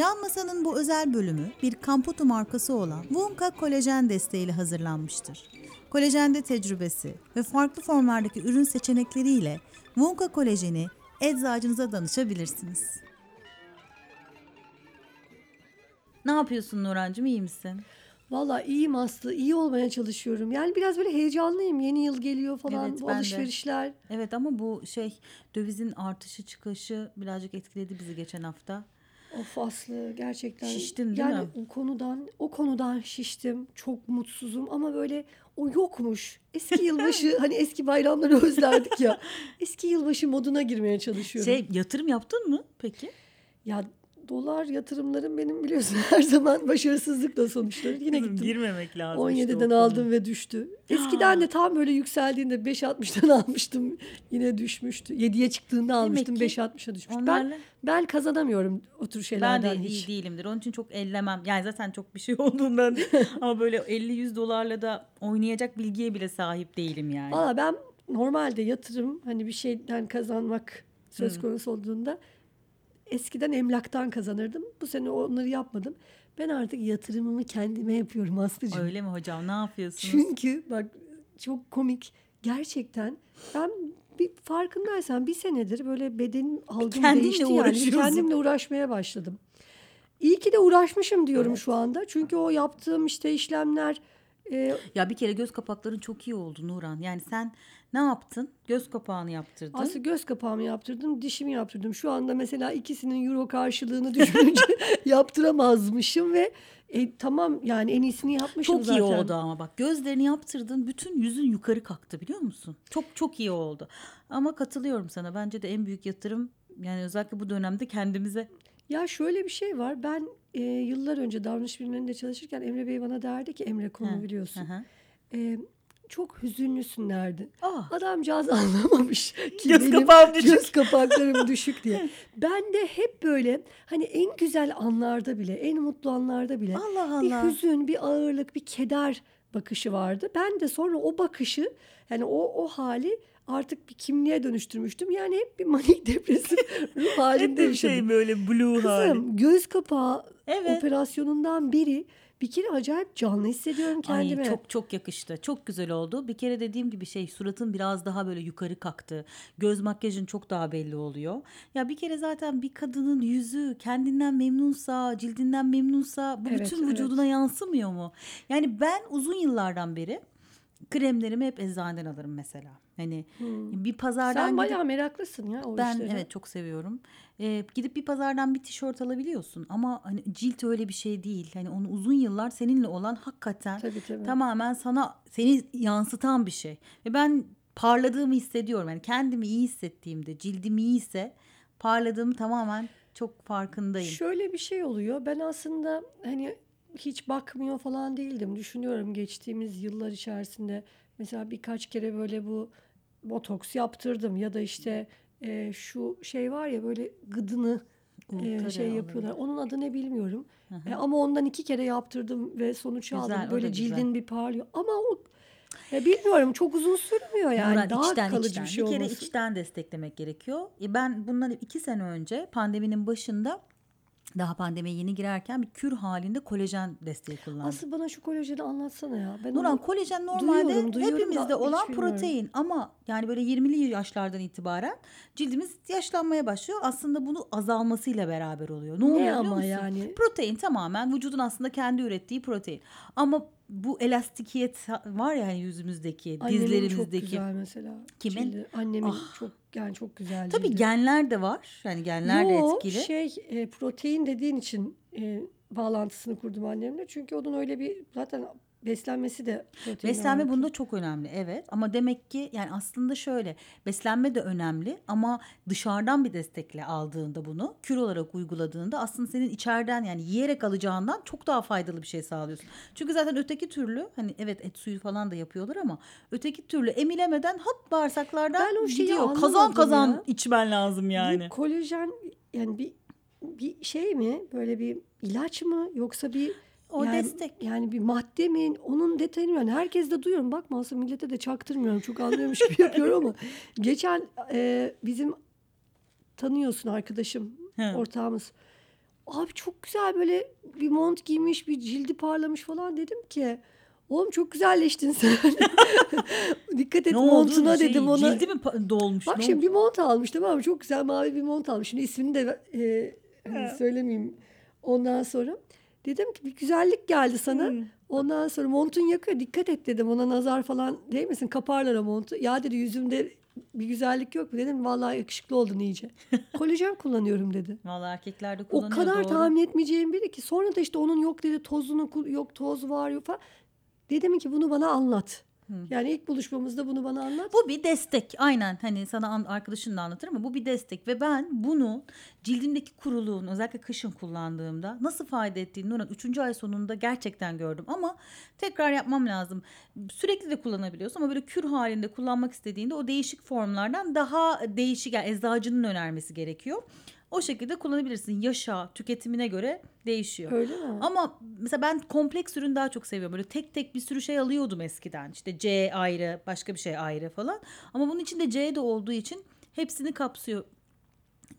Yan Masa'nın bu özel bölümü bir Kamputu markası olan Wonka kolajen desteğiyle hazırlanmıştır. Kolajende tecrübesi ve farklı formlardaki ürün seçenekleriyle Wonka kolajeni eczacınıza danışabilirsiniz. Ne yapıyorsun Nurancığım iyi misin? Valla iyiyim Aslı. iyi olmaya çalışıyorum. Yani biraz böyle heyecanlıyım. Yeni yıl geliyor falan. Evet, bu ben de. alışverişler. Evet ama bu şey dövizin artışı çıkışı birazcık etkiledi bizi geçen hafta. Of Aslı gerçekten. Şiştin değil yani mi? o konudan o konudan şiştim. Çok mutsuzum ama böyle o yokmuş. Eski yılbaşı hani eski bayramları özlerdik ya. Eski yılbaşı moduna girmeye çalışıyorum. Şey yatırım yaptın mı peki? Ya dolar yatırımlarım benim biliyorsun her zaman başarısızlıkla sonuçlanır. Yine Kızım, gittim. girmemek lazım. işte o 17'den konuya. aldım ve düştü. Eskiden de tam böyle yükseldiğinde 5.60'dan almıştım. Yine düşmüştü. 7'ye çıktığında almıştım ki 5.60'a düşmüş. Ben Onlarla ben kazanamıyorum o tür ben şeylerden de hiç. iyi değilimdir. Onun için çok ellemem. Yani zaten çok bir şey olduğundan değil. Ama böyle 50-100 dolarla da oynayacak bilgiye bile sahip değilim yani. Valla ben normalde yatırım hani bir şeyden kazanmak söz konusu olduğunda eskiden emlaktan kazanırdım. Bu sene onları yapmadım. Ben artık yatırımımı kendime yapıyorum Aslı'cığım. Öyle mi hocam? Ne yapıyorsunuz? Çünkü bak çok komik. Gerçekten ben bir farkındaysan bir senedir böyle bedenim algım değişti yani. Kendimle uğraşmaya başladım. İyi ki de uğraşmışım diyorum şu anda. Çünkü o yaptığım işte işlemler e, Ya bir kere göz kapakların çok iyi oldu Nuran. Yani sen ne yaptın? Göz kapağını yaptırdın. aslında göz kapağımı yaptırdım, dişimi yaptırdım. Şu anda mesela ikisinin euro karşılığını düşününce yaptıramazmışım ve e, tamam yani en iyisini yapmışım Çok zaten. iyi oldu ama bak gözlerini yaptırdın bütün yüzün yukarı kalktı biliyor musun? Çok çok iyi oldu. Ama katılıyorum sana bence de en büyük yatırım yani özellikle bu dönemde kendimize Ya şöyle bir şey var. Ben e, yıllar önce davranış bilimlerinde çalışırken Emre Bey bana derdi ki Emre konu biliyorsun. Hı hı. E, çok hüzünlüsün derdi. Ah, Adamcağız anlamamış ki Göz benim kapağım düşük. göz kapaklarım düşük diye. Ben de hep böyle hani en güzel anlarda bile, en mutlu anlarda bile Allah bir Allah. hüzün, bir ağırlık, bir keder bakışı vardı. Ben de sonra o bakışı yani o o hali artık bir kimliğe dönüştürmüştüm. Yani hep bir manik depresif ruh halinde Hep bir yaşadım. şey böyle blue hali. Kızım göz kapağı Evet. operasyonundan biri bir kere acayip canlı hissediyorum kendime. Ay çok çok yakıştı. Çok güzel oldu. Bir kere dediğim gibi şey suratın biraz daha böyle yukarı kalktı. Göz makyajın çok daha belli oluyor. Ya bir kere zaten bir kadının yüzü kendinden memnunsa, cildinden memnunsa bu Evet, bütün evet. vücuduna yansımıyor mu? Yani ben uzun yıllardan beri kremlerimi hep eczaneden alırım mesela. Hani bir pazardan Sen gidip bayağı meraklısın ya o ben işlere. evet çok seviyorum. Ee, gidip bir pazardan bir tişört alabiliyorsun ama hani cilt öyle bir şey değil. Hani onu uzun yıllar seninle olan hakikaten Tabii tabii. tamamen sana seni yansıtan bir şey. Ve ben parladığımı hissediyorum. Yani kendimi iyi hissettiğimde, cildim iyiyse parladığımı tamamen çok farkındayım. Şöyle bir şey oluyor. Ben aslında hani hiç bakmıyor falan değildim. Düşünüyorum geçtiğimiz yıllar içerisinde mesela birkaç kere böyle bu botoks yaptırdım ya da işte e, şu şey var ya böyle gıdını e, şey yapıyorlar. Onun adı ne bilmiyorum. Hı hı. E, ama ondan iki kere yaptırdım ve sonuç Güzel, aldım. Böyle güzel. cildin bir parlıyor. Ama o ya bilmiyorum çok uzun sürmüyor yani. Murat, Daha içten, kalıcı içten. bir şey bir kere olması. içten desteklemek gerekiyor. E Ben bundan iki sene önce pandeminin başında daha pandemiye yeni girerken bir kür halinde kolajen desteği kullandım. Asıl bana şu kolajeni anlatsana ya. Ben Nuran onu- kolajen normalde Duyuyorum, duyuyorum da hepimizde hiç olan protein ama yani böyle 20'li yaşlardan itibaren cildimiz yaşlanmaya başlıyor. Aslında bunu azalmasıyla beraber oluyor. Ne, oluyor biliyor ama musun? yani? Protein tamamen vücudun aslında kendi ürettiği protein. Ama bu elastikiyet var ya hani yüzümüzdeki, Annemin çok dizlerimizdeki. güzel mesela. Kimin? cildi. Annemin Ah. çok yani çok güzel Tabii cildi. genler de var. Yani genler de Yo, etkili. şey e, protein dediğin için e, bağlantısını kurdum annemle. Çünkü onun öyle bir zaten beslenmesi de protein. Beslenme ağırlıklı. bunda çok önemli evet ama demek ki yani aslında şöyle beslenme de önemli ama dışarıdan bir destekle aldığında bunu kür olarak uyguladığında aslında senin içeriden yani yiyerek alacağından çok daha faydalı bir şey sağlıyorsun. Çünkü zaten öteki türlü hani evet et suyu falan da yapıyorlar ama öteki türlü emilemeden hop bağırsaklardan Ben o şeyi gidiyor. Kazan kazan ya. içmen lazım yani. Bu kolajen yani bir bir şey mi böyle bir ilaç mı yoksa bir O yani, destek. Yani bir madde mi? Onun detayını yani herkes de duyuyorum. Bakma aslında millete de çaktırmıyorum. Çok anlıyormuş gibi yapıyorum ama geçen e, bizim tanıyorsun arkadaşım Hı. ortağımız. Abi çok güzel böyle bir mont giymiş, bir cildi parlamış falan dedim ki oğlum çok güzelleştin sen. Dikkat et Ne oldu? montuna Şey, dedim ona. Cildi mi dolmuş? Bak şimdi oldu? bir mont almış tamam mı? Çok güzel mavi bir mont almış. Şimdi ismini de e, hani söylemeyeyim ondan sonra. Dedim ki bir güzellik geldi sana. Hmm. Ondan sonra montun yakıyor. Dikkat et dedim. Ona nazar falan değmesin. Kaparlar o montu. Ya dedi yüzümde bir güzellik yok mu? Dedim vallahi yakışıklı oldun iyice. Kolajen kullanıyorum dedi. Vallahi erkeklerde O kullanıyor kadar doğru. tahmin etmeyeceğim biri ki. Sonra da işte onun yok dedi tozunu yok toz var yok falan. Dedim ki bunu bana anlat. Yani ilk buluşmamızda bunu bana anlat. Bu bir destek. Aynen hani sana an- arkadaşın da anlatır ama bu bir destek ve ben bunu cildimdeki kuruluğun özellikle kışın kullandığımda nasıl fayda ettiğini Nurhan 3. ay sonunda gerçekten gördüm ama tekrar yapmam lazım. Sürekli de kullanabiliyorsun ama böyle kür halinde kullanmak istediğinde o değişik formlardan daha değişik yani eczacının önermesi gerekiyor. O şekilde kullanabilirsin. Yaşa, tüketimine göre değişiyor. Öyle mi? Ama mesela ben kompleks ürün daha çok seviyorum. Böyle tek tek bir sürü şey alıyordum eskiden. İşte C ayrı, başka bir şey ayrı falan. Ama bunun içinde C de olduğu için hepsini kapsıyor.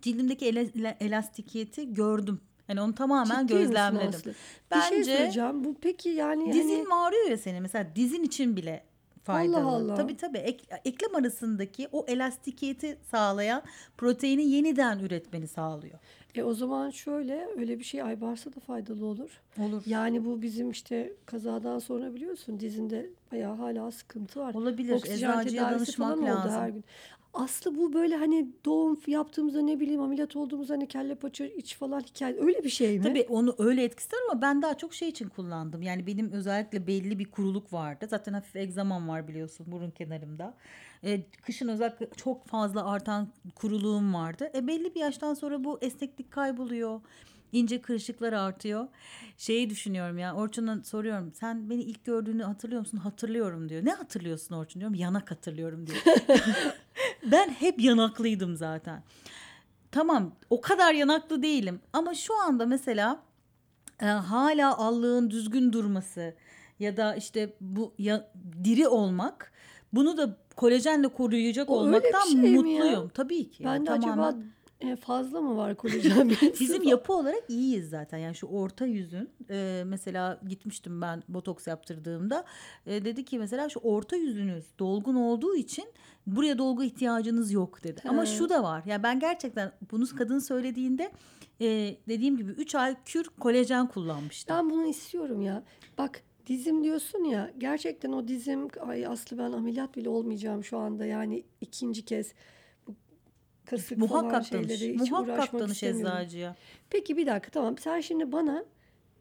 Cildimdeki ele- elastikiyeti gördüm. Yani onu tamamen Ciddi gözlemledim. Aslı? Bir şey Bence söyleyeceğim. Bu peki yani dizin hani ağrıyor ya senin. Mesela dizin için bile faydalı. Allah. Tabii tabii. Ek- eklem arasındaki o elastikiyeti sağlayan proteini yeniden üretmeni sağlıyor. e, o zaman şöyle öyle bir şey Aybars'a da faydalı olur. Olur. Yani bu bizim işte kazadan sonra biliyorsun dizinde bayağı hala sıkıntı var. Olabilir. Oksijen Eczacıya tedavisi danışmak falan oldu lazım. her gün. Aslı bu böyle hani doğum yaptığımızda ne bileyim ameliyat olduğumuzda hani kelle paça iç falan hikaye öyle bir şey mi? Tabii onu öyle etkisi var ama ben daha çok şey için kullandım. Yani benim özellikle belli bir kuruluk vardı. Zaten hafif egzamam var biliyorsun burun kenarımda. Ee, kışın özellikle çok fazla artan kuruluğum vardı. E belli bir yaştan sonra bu esneklik kayboluyor. İnce kırışıklar artıyor. Şeyi düşünüyorum ya Orçun'a soruyorum. Sen beni ilk gördüğünü hatırlıyor musun? Hatırlıyorum diyor. Ne hatırlıyorsun Orçun diyorum. Yanak hatırlıyorum diyor. ben hep yanaklıydım zaten. Tamam o kadar yanaklı değilim ama şu anda mesela e, hala allığın düzgün durması ya da işte bu ya, diri olmak bunu da kolajenle koruyacak O olmaktan şey mutluyum. Tabii ki. Ben yani de acaba tamamen. E, fazla mı var kolajen? Bizim yapı olarak iyiyiz zaten. Yani şu orta yüzün e, mesela gitmiştim ben botoks yaptırdığımda e, dedi ki mesela şu orta yüzünüz dolgun olduğu için buraya dolgu ihtiyacınız yok dedi. Ama He. şu da var. Yani ben gerçekten bunu kadın söylediğinde e, dediğim gibi 3 ay kür kolajen kullanmıştım. Ben bunu istiyorum ya. Bak dizim diyorsun ya gerçekten o dizim ay Aslı ben ameliyat bile olmayacağım şu anda yani ikinci kez bu kasık falan Muhakkak danış. şeylere hiç Muhakkak danış eczacıya. Peki bir dakika tamam sen şimdi bana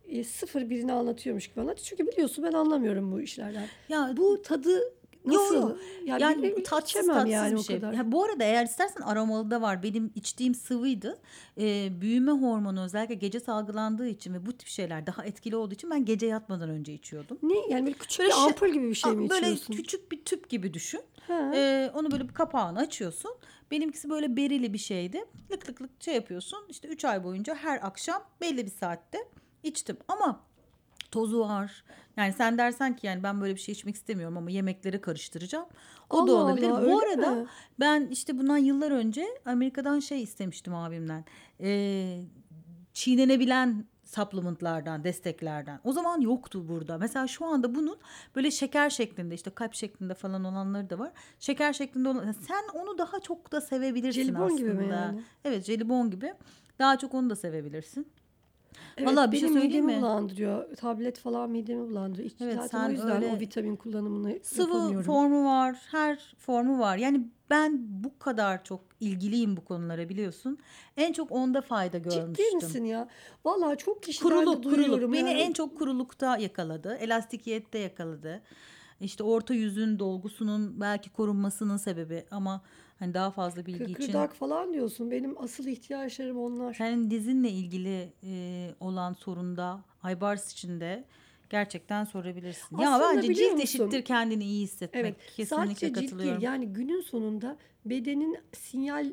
e, sıfır birini anlatıyormuş gibi anlat. Çünkü biliyorsun ben anlamıyorum bu işlerden. Ya Bu tadı nasıl? yo. Yani, Yani tatsız tatsız yani bir o şey. kadar. Ya bu arada eğer istersen aromalı da var. Benim içtiğim sıvıydı. Ee, büyüme hormonu özellikle gece salgılandığı için ve bu tip şeyler daha etkili olduğu için ben gece yatmadan önce içiyordum. Ne yani böyle küçük Böyle bir ampul gibi bir şey mi böyle içiyorsun? küçük bir tüp gibi düşün. Ha. Ee, onu böyle bir kapağını açıyorsun. Benimkisi böyle berili bir şeydi. Lık lık lık şey yapıyorsun. İşte 3 ay boyunca her akşam belli bir saatte içtim. Ama tozu var. Yani sen dersen ki yani ben böyle bir şey içmek istemiyorum ama yemekleri karıştıracağım. O da Allah olabilir. Allah, Bu arada mi? ben işte bundan yıllar önce Amerika'dan şey istemiştim abimden. Ee, çiğnenebilen supplementlardan, desteklerden. O zaman yoktu burada. Mesela şu anda bunun böyle şeker şeklinde işte kalp şeklinde falan olanları da var. Şeker şeklinde olan sen onu daha çok da sevebilirsin Jelibon aslında. gibi mi yani? Evet, jelibon gibi. Daha çok onu da sevebilirsin. Evet, Vallahi bir şey söyleyeyim midemi mi? bulandırıyor. Tablet falan midemi bulandırıyor. İç- Evet, Zaten sen o yüzden öyle o vitamin kullanımını Sıvı formu var, her formu var. Yani ben bu kadar çok ilgiliyim bu konulara biliyorsun. En çok onda fayda görmüştüm. Ciddi misin ya? Vallahi çok kişiden de Kuruluk, duyuyorum kuruluk. Beni yani. en çok kurulukta yakaladı. Elastikiyette yakaladı. İşte orta yüzün dolgusunun belki korunmasının sebebi ama hani daha fazla bilgi için Kıkırdak falan diyorsun. Benim asıl ihtiyaçlarım onlar. senin dizinle ilgili e, olan sorunda Aybars için de gerçekten sorabilirsin. ya Aslında bence biliyor cilt musun? eşittir kendini iyi hissetmek. Evet. Kesinlikle Sadece cilt değil. katılıyorum. Yani günün sonunda bedenin sinyal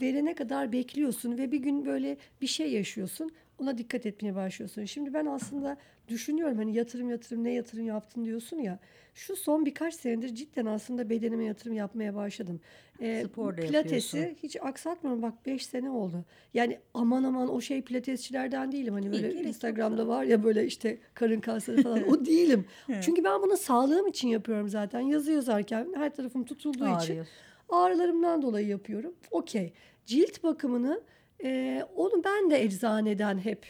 verene kadar bekliyorsun ve bir gün böyle bir şey yaşıyorsun. Ona dikkat etmeye başlıyorsun. Şimdi ben aslında düşünüyorum hani yatırım yatırım ne yatırım yaptın diyorsun ya. Şu son birkaç senedir cidden aslında bedenime yatırım yapmaya başladım. Ee, Spor da pilatesi yapıyorsun. hiç aksatmıyorum. Bak 5 sene oldu. Yani aman aman o şey pilatesçilerden değilim. Hani böyle yok Instagram'da var ya böyle işte karın kasları falan. o değilim. Çünkü ben bunu sağlığım için yapıyorum zaten. Yazı yazarken her tarafım tutulduğu için Ağrıyor. ağrılarımdan dolayı yapıyorum. Okey. Cilt bakımını e, onu ben de eczaneden hep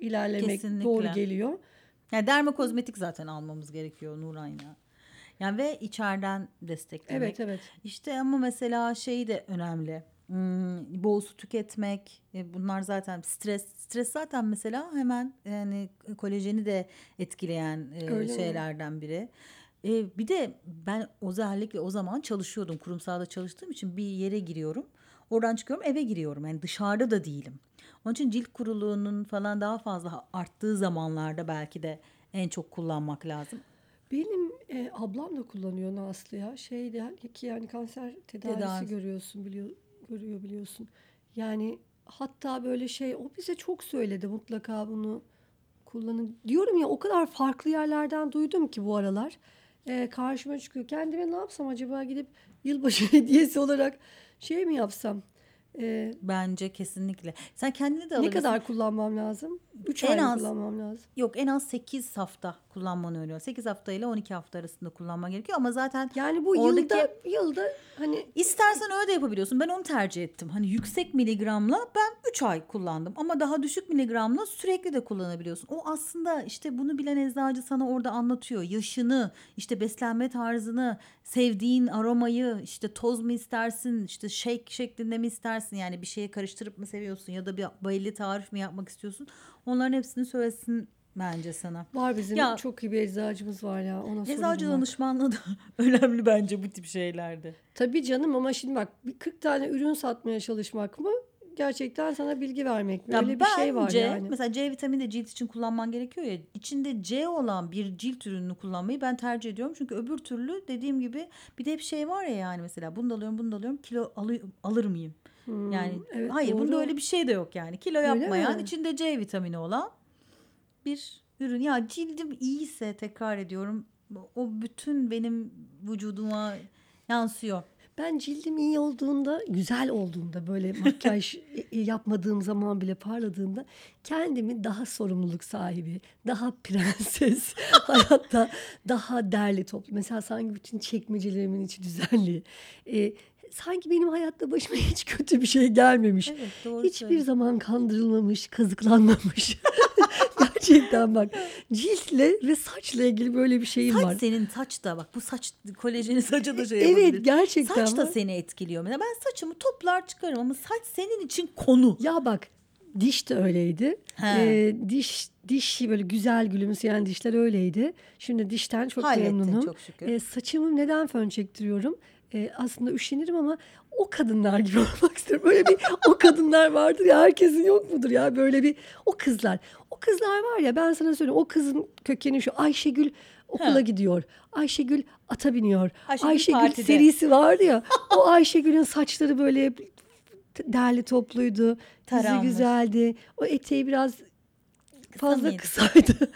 ilerlemek Kesinlikle. doğru geliyor. Yani dermokozmetik zaten almamız gerekiyor Nuran ya. Yani ve içeriden desteklemek. Evet evet. İşte ama mesela şey de önemli. Hmm, bol su tüketmek. E, bunlar zaten stres. Stres zaten mesela hemen yani kolajeni de etkileyen e, Öyle mi? şeylerden biri. E, bir de ben özellikle o zaman çalışıyordum. Kurumsalda çalıştığım için bir yere giriyorum. Oradan çıkıyorum eve giriyorum. Yani dışarıda da değilim. Onun için cilt kuruluğunun falan daha fazla arttığı zamanlarda belki de en çok kullanmak lazım. Benim e, ablam da kullanıyor Naslı ya. Şey de ki yani kanser tedavisi Tedavi. görüyorsun biliyor görüyor biliyorsun. Yani hatta böyle şey o bize çok söyledi mutlaka bunu kullanın. Diyorum ya o kadar farklı yerlerden duydum ki bu aralar. E, karşıma çıkıyor. Kendime ne yapsam acaba gidip yılbaşı hediyesi olarak şey mi yapsam? E, Bence kesinlikle. Sen kendini de ne alabilirsin. kadar kullanmam lazım? 3 En az- kullanmam lazım. Yok en az 8 hafta kullanmanı öneriyor. 8 hafta ile 12 hafta arasında kullanman gerekiyor ama zaten Yani bu Oradaki- yılda yılda hani istersen öyle de yapabiliyorsun. Ben onu tercih ettim. Hani yüksek miligramla ben 3 ay kullandım ama daha düşük miligramla sürekli de kullanabiliyorsun. O aslında işte bunu bilen eczacı sana orada anlatıyor. Yaşını, işte beslenme tarzını, sevdiğin aromayı, işte toz mu istersin, işte shake şeklinde mi istersin? Yani bir şeye karıştırıp mı seviyorsun ya da bir belli tarif mi yapmak istiyorsun? Onların hepsini söylesin bence sana. Var bizim Ya- çok iyi bir eczacımız var ya. Ona Eczacı danışmanlığı da önemli bence bu tip şeylerde. Tabii canım ama şimdi bak bir 40 tane ürün satmaya çalışmak mı? Gerçekten sana bilgi vermek mi? Ya Öyle bir şey var yani. mesela C vitamini de cilt için kullanman gerekiyor ya. İçinde C olan bir cilt ürününü kullanmayı ben tercih ediyorum. Çünkü öbür türlü dediğim gibi bir de hep şey var ya yani mesela bunu da alıyorum bunu da alıyorum kilo alı- alır mıyım? Hmm, Yani evet, hayır bunda doğru. öyle bir şey de yok yani. Kilo Öyle yapmayan mi? içinde C vitamini olan bir ürün. Ya cildim iyiyse tekrar ediyorum o bütün benim vücuduma yansıyor. Ben cildim iyi olduğunda, güzel olduğunda böyle makyaj e, yapmadığım zaman bile parladığında kendimi daha sorumluluk sahibi, daha prenses, hayatta daha derli toplu. Mesela sanki bütün çekmecelerimin içi düzenli. E, sanki benim hayatta başıma hiç kötü bir şey gelmemiş. Evet doğru Hiçbir söylüyorsun. zaman kandırılmamış, kazıklanmamış. Gerçekten bak ciltle ve saçla ilgili böyle bir şeyim Saç var. senin saç da bak bu saç kolajeni saça da şey Evet yapabilir. gerçekten Saç da var. seni etkiliyor. Mesela ben saçımı toplar çıkarım ama saç senin için konu. Ya bak diş de öyleydi. He. Ee, diş diş böyle güzel gülümseyen dişler öyleydi. Şimdi dişten çok Hallettin memnunum. çok şükür. Ee, saçımı neden fön çektiriyorum? Ee, aslında üşenirim ama o kadınlar gibi olmak istiyorum. Böyle bir o kadınlar vardır ya herkesin yok mudur ya böyle bir o kızlar. O kızlar var ya ben sana söyleyeyim o kızın kökeni şu Ayşegül okula Ha. gidiyor. Ayşegül ata biniyor. Ayşegül Ayşegül, partide. serisi vardı ya. o Ayşegül'ün saçları böyle derli topluydu. Yüzü Taranmış. güzeldi. O eteği biraz fazla mıydı? kısaydı.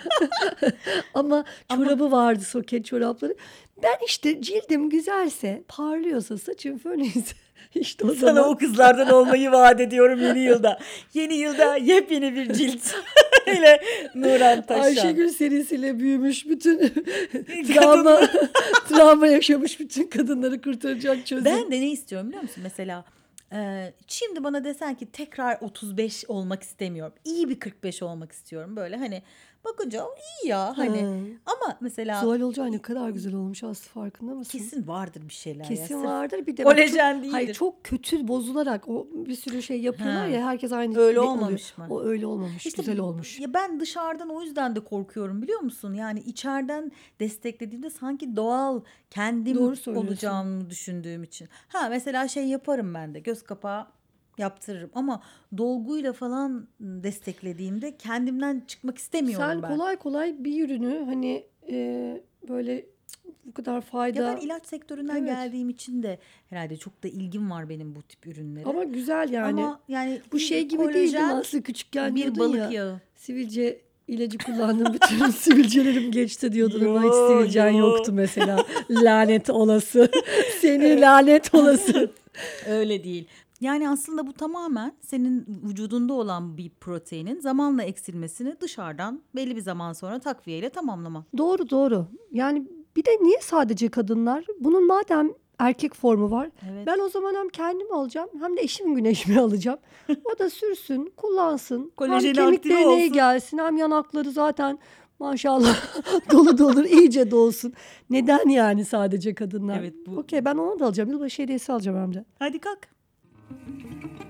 Ama Ama- çorabı vardı soket çorapları. Ben işte cildim güzelse, parlıyorsa, saçım fönüyse işte o Sana zaman o kızlardan olmayı vaat ediyorum yeni yılda. Yeni yılda yepyeni bir cilt ile Nuran Taşan. Ayşegül serisiyle büyümüş bütün travma travma yaşamış bütün kadınları kurtaracak çözüm. Ben de ne istiyorum biliyor musun? Mesela şimdi bana desen ki tekrar 35 olmak istemiyorum. İyi bir 45 olmak istiyorum. Böyle hani bakınca "O iyi ya hani. Ha. Ama mesela Zuhal Olcay ne kadar güzel olmuş Aslı farkında mısın? kesin vardır bir şeyler ya. Kesin Sırf vardır. Bir de bak çok- değildir. Hayır çok kötü bozularak o bir sürü şey yapıyorlar Ha. ya herkes aynı Öyle olmamış oluyor. mı? O öyle olmamış. İşte güzel olmuş. Ya ben dışarıdan o yüzden de korkuyorum biliyor musun? Yani içeriden desteklediğimde sanki doğal kendim Doğru olacağımı düşündüğüm için. Ha mesela şey yaparım ben de göz kapağı yaptırırım ama dolguyla falan desteklediğimde kendimden çıkmak istemiyorum Sen ben. kolay kolay bir ürünü hani e, böyle bu kadar fayda. Ya ben ilaç sektöründen Evet. geldiğim için de herhalde çok da ilgim var benim bu tip ürünlere. Ama güzel yani. Ama yani bu şey gibi değil mi kolajen, aslında küçükken bir balık ya. yağı. Sivilce ilacı kullandım bütün sivilcelerim geçti diyordun ama hiç sivilcen yo. yoktu mesela. lanet olası. Seni lanet olası. Öyle değil. Yani aslında bu tamamen senin vücudunda olan bir proteinin zamanla eksilmesini dışarıdan belli bir zaman sonra takviyeyle tamamlama. Doğru doğru. Yani bir de niye sadece kadınlar? Bunun madem erkek formu var. Evet. Ben o zaman hem kendim alacağım hem de eşimin güneşimi alacağım. O da sürsün, kullansın. Kolajeni hem kemiklerine olsun. gelsin hem yanakları zaten maşallah dolu dolu iyice dolsun. Neden yani sadece kadınlar? Evet, bu- Okey ben onu da alacağım. Yılbaşı hediyesi alacağım hem de. Hadi kalk. thank you